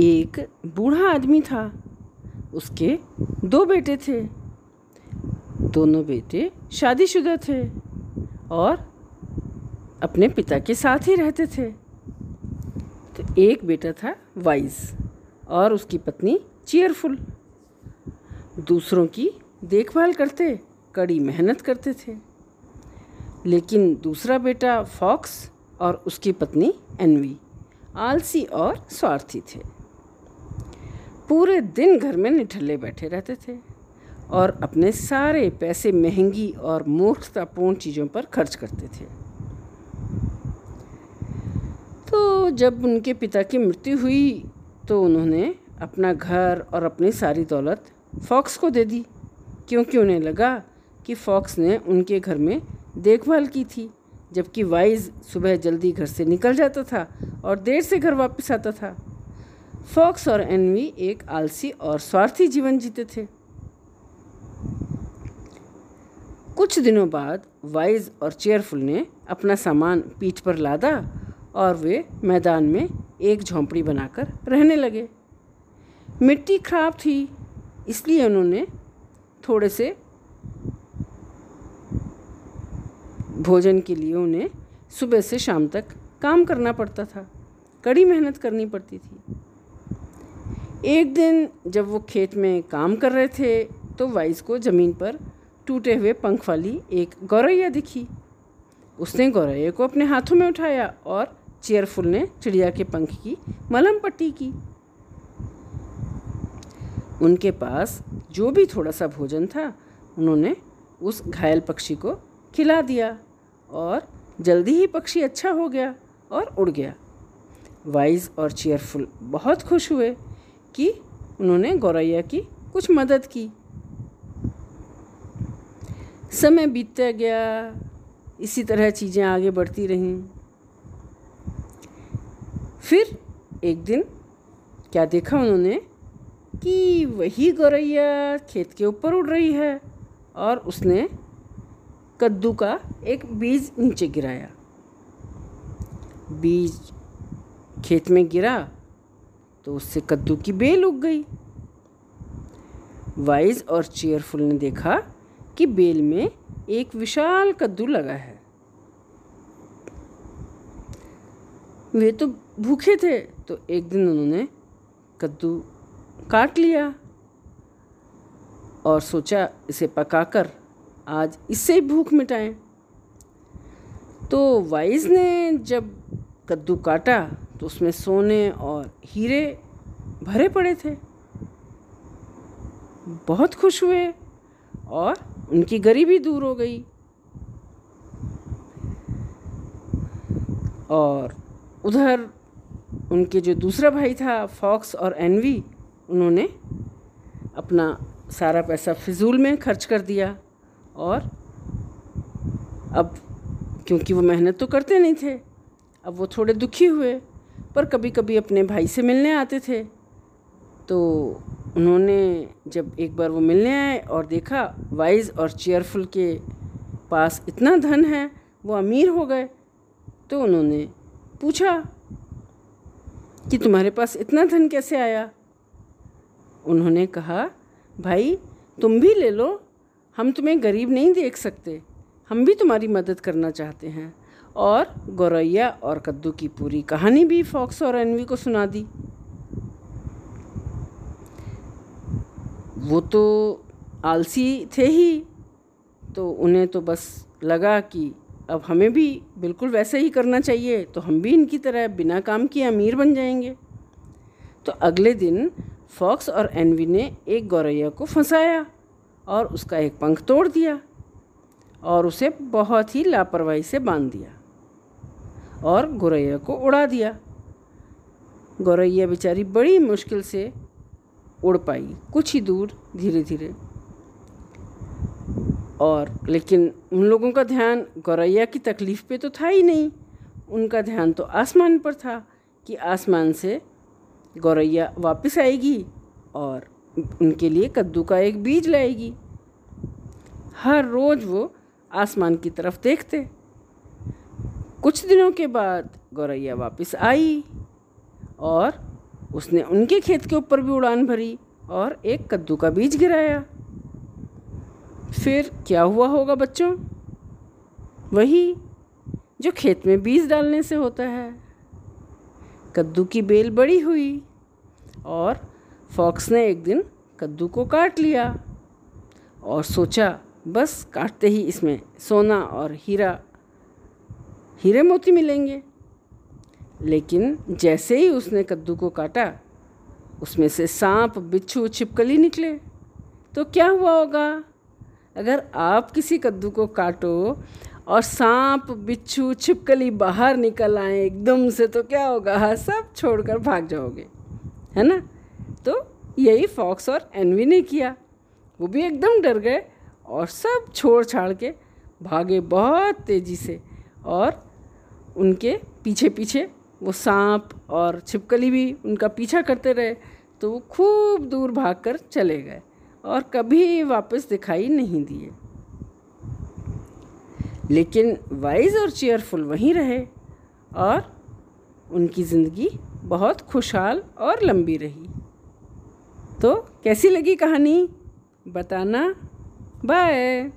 एक बूढ़ा आदमी था। उसके दो बेटे थे। दोनों बेटे शादीशुदा थे और अपने पिता के साथ ही रहते थे। तो एक बेटा था वाइज और उसकी पत्नी चेयरफुल। दूसरों की देखभाल करते, कड़ी मेहनत करते थे। लेकिन दूसरा बेटा फॉक्स और उसकी पत्नी एनवी आलसी और स्वार्थी थे। पूरे दिन घर में निठल्ले बैठे रहते थे और अपने सारे पैसे महँगी और मूर्खतापूर्ण चीज़ों पर खर्च करते थे। तो जब उनके पिता की मृत्यु हुई तो उन्होंने अपना घर और अपनी सारी दौलत फॉक्स को दे दी, क्योंकि उन्हें लगा कि फॉक्स ने उनके घर में देखभाल की थी, जबकि वाइज सुबह जल्दी घर से निकल जाता था और देर से घर वापस आता था। फॉक्स और एनवी एक आलसी और स्वार्थी जीवन जीते थे। कुछ दिनों बाद वाइज और चेयरफुल ने अपना सामान पीठ पर लादा और वे मैदान में एक झोंपड़ी बनाकर रहने लगे। मिट्टी खराब थी, इसलिए उन्होंने थोड़े से भोजन के लिए उन्हें सुबह से शाम तक काम करना पड़ता था। कड़ी मेहनत करनी पड़ती थी। एक दिन जब वो खेत में काम कर रहे थे तो वाइस को ज़मीन पर टूटे हुए पंख वाली एक गौरैया दिखी। उसने गौरैया को अपने हाथों में उठाया और चेयरफुल ने चिड़िया के पंख की मलम पट्टी की। उनके पास जो भी थोड़ा सा भोजन था, उन्होंने उस घायल पक्षी को खिला दिया और जल्दी ही पक्षी अच्छा हो गया और उड़ गया। वाइज और चेयरफुल बहुत खुश हुए। कि, उन्होंने गौरैया की कुछ मदद की। समय बीतता गया, इसी तरह चीज़ें आगे बढ़ती रहीं। फिर एक दिन क्या देखा उन्होंने कि वही गौरैया खेत के ऊपर उड़ रही है और उसने कद्दू का एक बीज नीचे गिराया। बीज खेत में गिरा तो उससे कद्दू की बेल उग गई। वाइज और चेयरफुल ने देखा कि बेल में एक विशाल कद्दू लगा है। वे तो भूखे थे तो एक दिन उन्होंने कद्दू काट लिया और सोचा इसे पकाकर आज इससे भूख मिटाएँ। तो वाइज ने जब कद्दू काटा तो उसमें सोने और हीरे भरे पड़े थे। बहुत खुश हुए और उनकी गरीबी दूर हो गई। और उधर उनके जो दूसरा भाई था, फॉक्स और एनवी, उन्होंने अपना सारा पैसा फिजूल में खर्च कर दिया और अब क्योंकि वो मेहनत तो करते नहीं थे, अब वो थोड़े दुखी हुए। पर कभी कभी अपने भाई से मिलने आते थे। तो उन्होंने जब एक बार वो मिलने आए और देखा वाइज और चेयरफुल के पास इतना धन है, वो अमीर हो गए तो उन्होंने पूछा कि तुम्हारे पास इतना धन कैसे आया? उन्होंने कहा, भाई, तुम भी ले लो, हम तुम्हें गरीब नहीं देख सकते, हम भी तुम्हारी मदद करना चाहते हैं। और गौरैया और कद्दू की पूरी कहानी भी फॉक्स और एनवी को सुना दी। वो तो आलसी थे ही तो उन्हें तो बस लगा कि अब हमें भी बिल्कुल वैसे ही करना चाहिए तो हम भी इनकी तरह बिना काम किए अमीर बन जाएँगे। तो अगले दिन फॉक्स और एनवी ने एक गौरैया को फंसाया और उसका एक पंख तोड़ दिया और उसे बहुत ही लापरवाही से बाँध दिया। और गौरैया को उड़ा दिया। गौरैया बेचारी बड़ी मुश्किल से उड़ पाई, कुछ ही दूर धीरे धीरे और लेकिन उन लोगों का ध्यान गौरैया की तकलीफ़ पे तो था ही नहीं। उनका ध्यान तो आसमान पर था कि आसमान से गौरैया वापस आएगी और उनके लिए कद्दू का एक बीज लाएगी। हर रोज़ वो आसमान की तरफ़ देखते। कुछ दिनों के बाद गौरैया वापस आई और उसने उनके खेत के ऊपर भी उड़ान भरी और एक कद्दू का बीज गिराया। फिर क्या हुआ होगा बच्चों? वही जो खेत में बीज डालने से होता है। कद्दू की बेल बड़ी हुई और फॉक्स ने एक दिन कद्दू को काट लिया और सोचा, बस काटते ही इसमें सोना और हीरा हीरे मोती मिलेंगे। लेकिन जैसे ही उसने कद्दू को काटा, उसमें से सांप, बिच्छू, छिपकली निकले। तो क्या हुआ होगा? अगर आप किसी कद्दू को काटो और सांप, बिच्छू, छिपकली बाहर निकल आए एकदम से तो क्या होगा? सब छोड़कर भाग जाओगे, है ना? तो यही फॉक्स और एनवी ने किया। वो भी एकदम डर गए और सब छोड़ छाड़ के भागे बहुत तेज़ी से और उनके पीछे पीछे वो सांप और छिपकली भी उनका पीछा करते रहे तो वो खूब दूर भागकर चले गए और कभी वापस दिखाई नहीं दिए। लेकिन वाइज और चेयरफुल वहीं रहे और उनकी ज़िंदगी बहुत खुशहाल और लंबी रही। तो कैसी लगी कहानी? बताना। बाय।